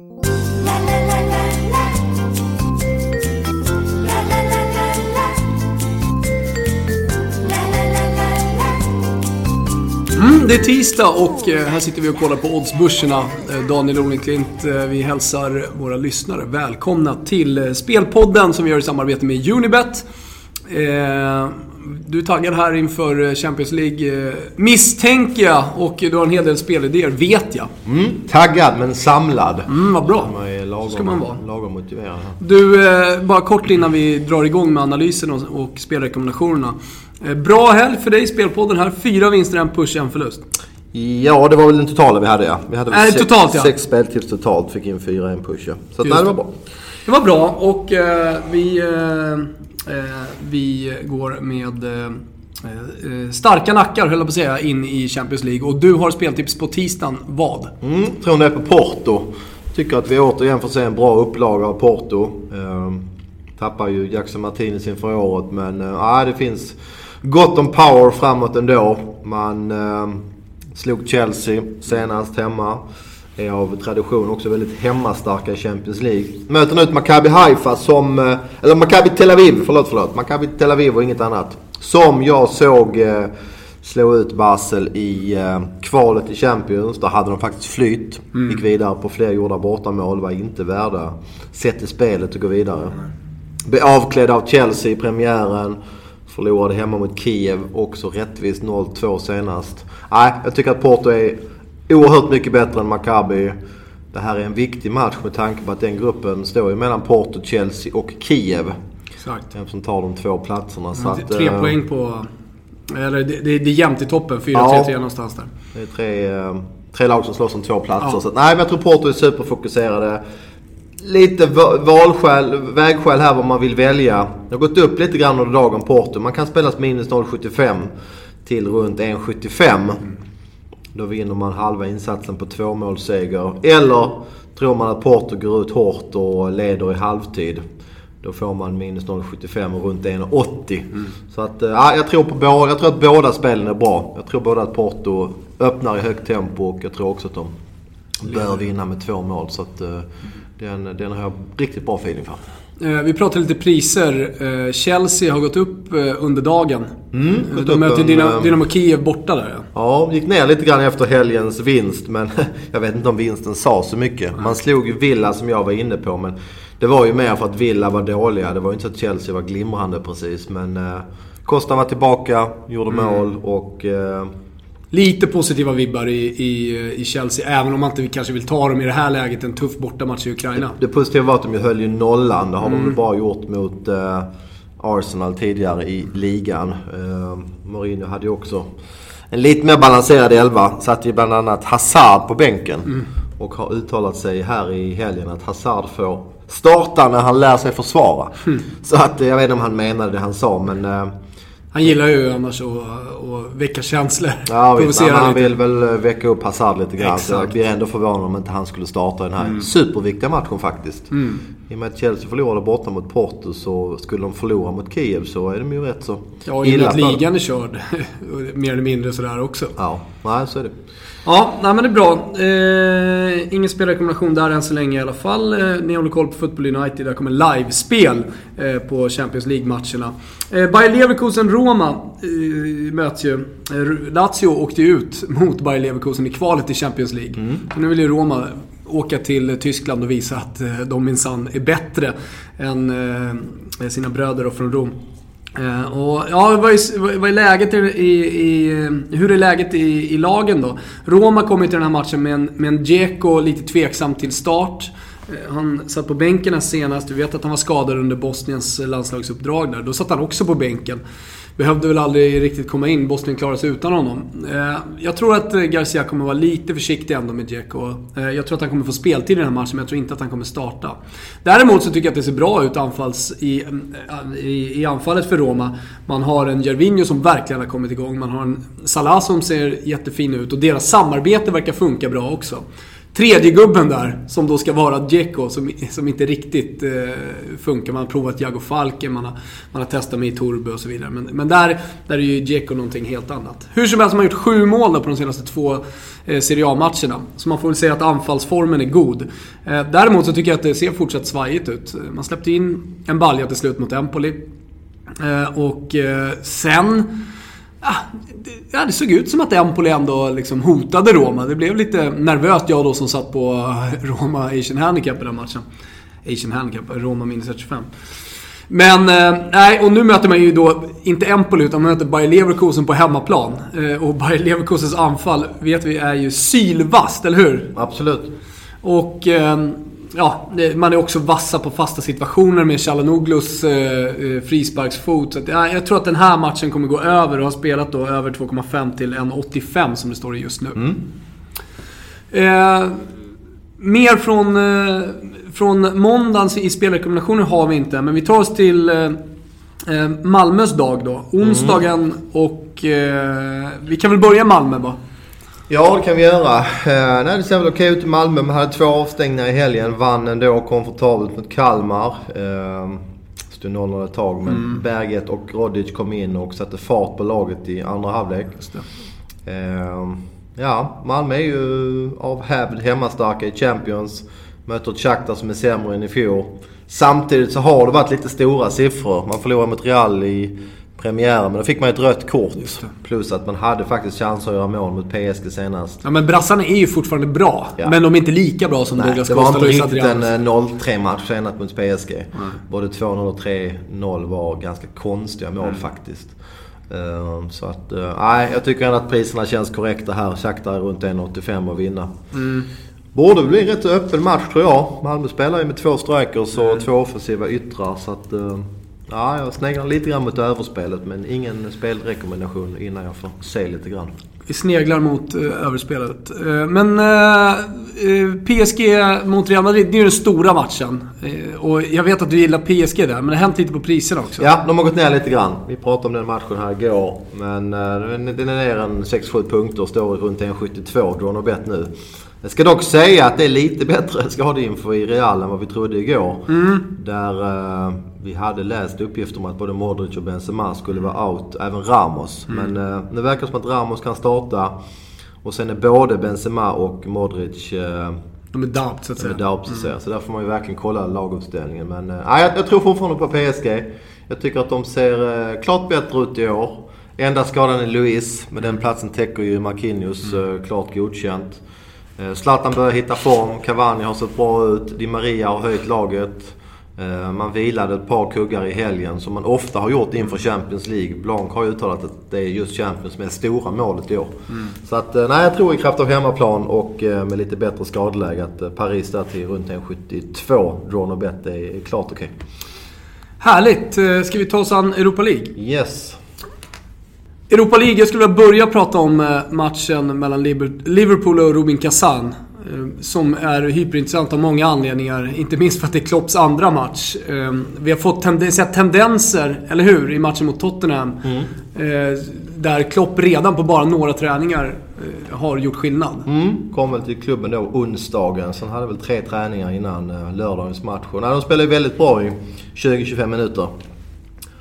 Mm, det är tisdag och eh, här sitter vi och kollar på oddsbörserna. Eh, Daniel Olenklint, eh, vi hälsar våra lyssnare välkomna till Spelpodden som vi gör i samarbete med Unibet. Du är taggad här inför Champions League, misstänker jag. Och du har en hel del spelidéer, vet jag. Mm, taggad men samlad. Mm, vad bra. Man är lagom, ska man vara. lagom motiverad. Du, bara kort innan vi drar igång med analysen och, och spelrekommendationerna. Bra helg för dig, Spelpodden här. Fyra vinster, en push, en förlust. Ja, det var väl den totala vi hade ja. Vi hade äh, sex, totalt, ja. sex speltips totalt. Fick in fyra, en push ja. Så det. var bra. Det var bra och eh, vi, eh, eh vi går med eh, eh, starka nackar, höll jag på att säga, in i Champions League. Och du har speltips på tisdagen. Vad? Mm, tror det är på Porto. Tycker att vi återigen får se en bra upplaga av Porto. Ehm, tappar ju Jackson Martinez inför året men eh, det finns gott om power framåt ändå. Man eh, slog Chelsea senast hemma. Är av tradition också väldigt hemmastarka i Champions League. Möter nu ett Maccabi Haifa som... Eh, eller Maccabi Tel Aviv, förlåt, förlåt. Maccabi Tel Aviv och inget annat. Som jag såg eh, slå ut Basel i eh, kvalet i Champions. Där hade de faktiskt flytt. Gick vidare på fler gjorda bortamål. Var inte värda sett i spelet att gå vidare. Blev avklädd av Chelsea i premiären. Förlorade hemma mot Kiev, också rättvist 0-2 senast. Nej, jag tycker att Porto är oerhört mycket bättre än Maccabi. Det här är en viktig match med tanke på att den gruppen står ju mellan Porto, Chelsea och Kiev. Exakt. Vem som tar de två platserna. Så att, Tre eh, poäng på... Eller det, det, det är jämnt i toppen. 4-3-3 Ja. någonstans där. Det är tre, eh, tre lag som slåss om två platser. Ja. Så att, nej, men jag tror Porto är superfokuserade. Lite va- valskäl, vägskäl här vad man vill välja. Det har gått upp lite grann under dagen Porto. Man kan spelas minus 0,75 till runt 1,75. Då vinner man halva insatsen på tvåmålsseger. Eller tror man att Porto går ut hårt och leder i halvtid. Då får man minus 0,75 och runt 1,80. Så att, eh, ja, jag, tror på båda, jag tror att båda spelen är bra. Jag tror både att Porto öppnar i högt tempo och jag tror också att de bör vinna med två mål. Så att, den, den har jag riktigt bra feeling för. Eh, Vi pratar lite priser. Eh, Chelsea har gått upp eh, under dagen. Mm, De möter en, Dynamo, Kiev borta där ja. Ja, gick ner lite grann efter helgens vinst men jag vet inte om vinsten sa så mycket. Man slog ju Villa som jag var inne på men det var ju mer för att Villa var dåliga. Det var ju inte så att Chelsea var glimrande precis men Costa var tillbaka, gjorde mål och Lite positiva vibbar i, i, i Chelsea, även om man inte kanske vill ta dem i det här läget. En tuff bortamatch i Ukraina. det positiva var att de höll ju nollan. Det har de väl bara gjort mot eh, Arsenal tidigare i ligan. Eh, Mourinho hade ju också en lite mer balanserad elva. Satt ju bland annat Hazard på bänken. Och har uttalat sig här i helgen att Hazard får starta när han lär sig försvara. Så att eh, jag vet inte om han menade det han sa men... Eh, Han gillar ju annars att, att väcka känslor. Ja visst, men han lite. vill väl eh, väcka upp Hazard lite grann. Så jag Exakt. blir ändå förvånad om inte han skulle starta den här superviktiga matchen faktiskt. I och med att Chelsea förlorade borta mot Porto så skulle de förlora mot Kiev så är de ju rätt så Ja, i och med att ligan är körd. Mer eller mindre sådär också. Ja, nej så är det. Ja, nej, men det är bra. Eh, ingen spelrekommendation där än så länge i alla fall. Eh, ni håller koll på Football United. Där kommer livespel eh, på Champions League-matcherna. Eh, Bayer Leverkusen-Roma eh, möts ju. Eh, Lazio åkte ju ut mot Bayer Leverkusen i kvalet i Champions League. Så nu vill ju Roma åka till Tyskland och visa att eh, de minsann är bättre än eh, sina bröder från Rom. Eh, och, ja, vad är, vad är läget i, i, eh, Hur är läget i, i lagen då? Roma kom ju till den här matchen med en, med en Dzeko lite tveksam till start. Eh, han satt på bänken här senast. Vi vet att han var skadad under Bosniens landslagsuppdrag där. Då satt han också på bänken. Behövde väl aldrig riktigt komma in. Bosnien klarade sig utan honom. Eh, jag tror att eh, Garcia kommer vara lite försiktig ändå med Dzeko. Eh, jag tror att han kommer få speltid i den här matchen, men jag tror inte att han kommer starta. Däremot så tycker jag att det ser bra ut anfalls i, i, i anfallet för Roma. Man har en Gervinho som verkligen har kommit igång. Man har en Salah som ser jättefin ut och deras samarbete verkar funka bra också tredje gubben där, som då ska vara Dzeko, som, som inte riktigt eh, funkar. Man har provat Jago Falken, man har, man har testat med i Torbe och så vidare. Men, men där, där är ju Dzeko någonting helt annat. Hur som helst man har gjort sju mål på de senaste två eh, Serie A-matcherna. Så man får väl säga att anfallsformen är god. Eh, däremot så tycker jag att det ser fortsatt svajigt ut. Man släppte in en balja till slut mot Empoli. Eh, och eh, sen... Ja, det såg ut som att Empoli ändå liksom hotade Roma. Det blev lite nervöst jag då som satt på Roma Asian Handicap i den matchen. Asian Handicap, Roma minus 125. Men, eh, nej, och nu möter man ju då inte Empoli utan man möter Bayer Leverkusen på hemmaplan. Eh, och Bayer Leverkusens anfall, vet vi, är ju sylvast, eller hur? Absolut. Och... Eh, ja, man är också vassa på fasta situationer med Chalanoglus eh, eh, frisparksfot. Så att, ja, jag tror att den här matchen kommer gå över och har spelat då över 2,5 till 1,85 som det står just nu. Mm. Eh, mer från, eh, från måndagens i spelrekommendationer har vi inte, men vi tar oss till eh, eh Malmös dag då. Onsdagen mm. och... Eh, vi kan väl börja Malmö va? Ja, det kan vi göra. Eh, nej, det ser väl okej ut i Malmö. Man hade två avstängningar i helgen. Vann ändå komfortabelt mot Kalmar. Eh, stod 0-0 ett tag, men mm. Berget och Rodic kom in och satte fart på laget i andra halvlek. Eh, ja, Malmö är ju av hävd hemmastarka i Champions. Möter ett Shakhtar som är sämre än i fjol. Samtidigt så har det varit lite stora siffror. Man förlorade mot Real i premiären. Men då fick man ett rött kort. Plus att man hade faktiskt chanser att göra mål mot PSG senast. Ja men brassarna är ju fortfarande bra. Ja. Men de är inte lika bra som Nej, Douglas Costa Det var inte riktigt en 0-3 eh, senast mot PSG. Nej. Både 2-0 och 3-0 var ganska konstiga mål mm. faktiskt. Ehm, så att, eh, nej, jag tycker ändå att priserna känns korrekta här. Shakhtar är runt 1,85 att vinna. Mm. Borde bli en rätt öppen match tror jag. Malmö spelar ju med två strikers och mm. två offensiva yttrar. Så att, eh, Ja, jag sneglar lite grann mot överspelet men ingen spelrekommendation innan jag får se lite grann. Vi sneglar mot uh, överspelet. Uh, men uh, PSG mot Real Madrid, det är ju den stora matchen. och jag vet att du gillar PSG där, men det har hänt lite på priserna också. Ja, de har gått ner lite grann. Vi pratade om den matchen här igår. Men den är ner en 6-7 punkter och står runt 1,72 drawn och bet nu. Jag ska dock säga att det är lite bättre skadeinfo i Real än vad vi trodde igår. Mm. Där uh, vi hade läst uppgifter om att både Modric och Benzema skulle vara out. Även Ramos. Mm. Men uh, nu verkar det som att Ramos kan starta. Och sen är både Benzema och Modric... Uh, de är doubt så att säga. De är doubt, så att säga. Mm. Så där får man ju verkligen kolla laguppställningen. Men uh, jag, jag tror fortfarande på PSG. Jag tycker att de ser uh, klart bättre ut i år. Enda skadan är Luis. Men den platsen täcker ju Marquinhos mm. klart godkänt. Eh, Zlatan börjar hitta form. Cavani har sett bra ut. Di Maria har höjt laget. Eh, man vilade ett par kuggar i helgen som man ofta har gjort inför Champions League. Blanc har ju uttalat att det är just Champions är stora målet i år. Mm. Så att, eh, nej, jag tror i kraft av hemmaplan och med lite bättre skadeläge att Paris där till runt 1,72 drawn och bet är klart okej. Okay. Härligt! Ska vi ta oss an Europa League? Yes. Europa League, jag skulle vilja börja prata om eh, matchen mellan Liverpool och Rubin Kazan. Eh, som är hyperintressant av många anledningar. Inte minst för att det är Klopps andra match. Eh, vi har fått tendenser, eller hur, i matchen mot Tottenham. Mm. Där Klopp redan på bara några träningar har gjort skillnad. Mm. Kom väl till klubben då onsdagen. Sen hade väl tre träningar innan lördagens match. de spelade väldigt bra i 20-25 minuter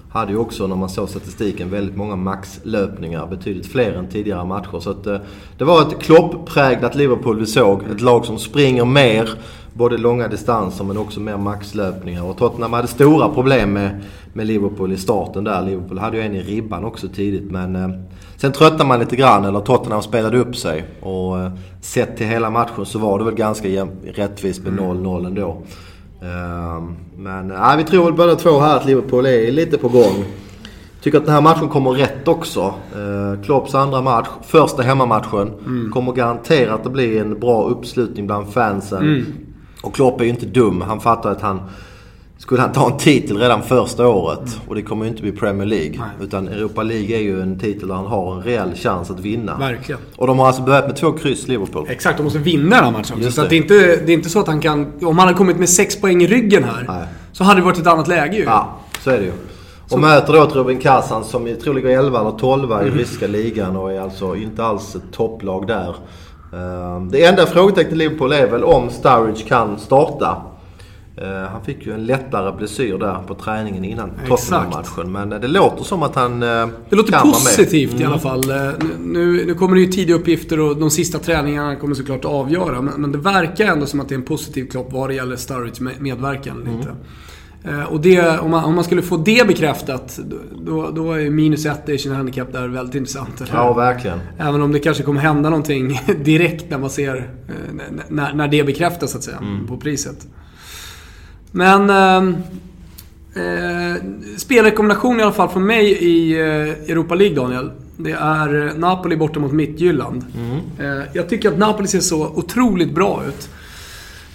hade ju också, när man såg statistiken, väldigt många maxlöpningar. Betydligt fler än tidigare matcher. Så att, eh, det var ett klopppräglat Liverpool vi såg. Ett lag som springer mer. Både långa distanser men också mer maxlöpningar. Och Tottenham hade stora problem med, med Liverpool i starten där. Liverpool hade ju en i ribban också tidigt men... Eh, sen tröttnade man lite grann, eller Tottenham spelade upp sig. Och eh, sett till hela matchen så var det väl ganska rättvist med 0-0 ändå. Ehm, men äh, vi tror väl båda två här att Liverpool är lite på gång. Tycker att den här matchen kommer rätt också. Uh, Klopps andra match, första hemmamatchen. Mm. Kommer garanterat att bli en bra uppslutning bland fansen. Mm. Och Klopp är ju inte dum. Han fattar att han skulle han ta en titel redan första året. Mm. Och det kommer ju inte bli Premier League. Nej. Utan Europa League är ju en titel där han har en reell chans att vinna. Verkligen. Och de har alltså börjat med två kryss, Liverpool. Exakt, de måste vinna den här matchen också. Så det. det. är inte, det är inte så att han kan... Om han hade kommit med sex poäng i ryggen här. Nej. Så hade det varit ett annat läge ju. Ja, så är det ju. Och så... möter då Rubin Kazan som jag tror ligger 11 eller 12 i mm. ryska ligan och är alltså inte alls ett topplag där. Eh, det enda frågetecknet Liverpool är väl om Sturridge kan starta. Eh, han fick ju en lättare blessyr där på träningen innan Tottenham-matchen. Men det låter som att han Det låter kan positivt med. i alla fall. Nu, nu kommer det ju tidiga uppgifter och de sista träningarna kommer såklart avgöra. Men, men det verkar ändå som att det är en positiv klopp vad det gäller Sturridge med- medverkan. Lite. Eh, Och det, om, man, om man skulle få det bekräftat, då, då är ju minus ett i sin handikapp där väldigt intressant. eller? Ja, verkligen. Även om det kanske kommer hända någonting direkt när man ser, eh, när, när det bekräftas så att säga, på priset. Men... Eh, eh, spelrekommendation i alla fall från mig i eh, Europa League, Daniel. Det är eh, Napoli borta mot Midtjylland. Eh, jag tycker att Napoli ser så otroligt bra ut.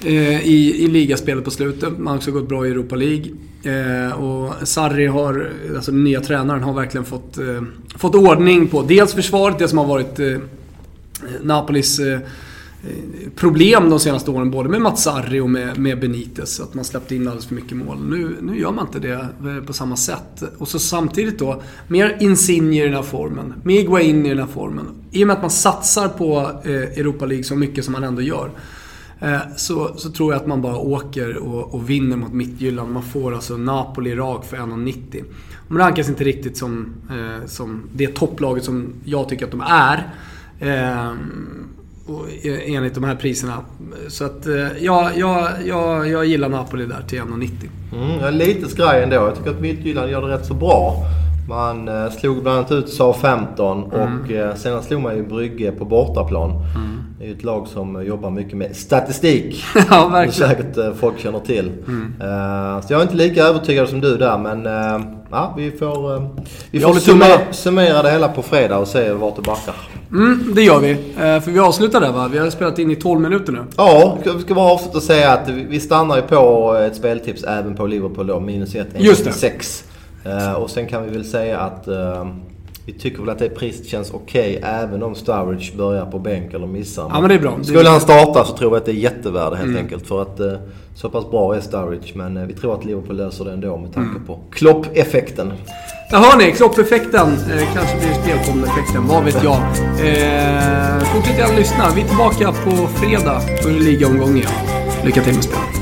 Eh, i, i ligaspelet på slutet. Man har också gått bra i Europa League. Eh, och Sarri har, alltså den nya tränaren, har verkligen fått, eh, fått ordning på dels försvaret, det som har varit eh, Napolis Eh, problem de senaste åren, både med Mats och med, med Benitez. Att man släppte in alldeles för mycket mål. Nu, nu gör man inte det eh, på samma sätt. Och så samtidigt då, mer Insigne i den här formen. Mer Higuain i den här formen. I och med att man satsar på eh, Europa League så mycket som man ändå gör. Eh, så, så tror jag att man bara åker och, och vinner mot Midtjylland. Man får alltså Napoli rakt för 1,90. De rankas inte riktigt som, eh, som det topplaget som jag tycker att de är. Eh, och enligt de här priserna. Så att eh, ja, jag, jag, jag gillar Napoli där till 1,90. Mm, jag är lite skraj ändå. Jag tycker att Midtjylland gör det rätt så bra. Man eh, slog bland annat ut SA-15 och eh, sen slog man ju Brygge på bortaplan. Det är ju ett lag som jobbar mycket med statistik. ja, Som verkligen. säkert eh, folk känner till. Eh, så jag är inte lika övertygad som du där men ja, vi får, vi får summera, summera det hela på fredag och se vart det barkar. Mm, det gör vi. Eh, För vi avslutar där va? Vi har spelat in i 12 minuter nu. Ja, vi ska bara avsluta och säga att vi stannar ju på ett speltips även på Liverpool då. Minus 1, Just det. 6. Och sen kan vi väl säga att eh, vi tycker väl att det priset känns okej även om Sturridge börjar på bänk eller missar. Ja men det är bra. Skulle han starta så tror jag att det är jättevärde helt Mm. enkelt. För att eh, så pass bra är Sturridge. Men eh, vi tror att Liverpool löser det ändå med tanke på Klopp-effekten. Ja, hör ni, kloppeffekten. Eh, kanske blir spelkommen-effekten, vad vet jag. Eh, fortsätt gärna lyssna. Vi är tillbaka på fredag. Då är det ligaomgång igen. Lycka till med spelet.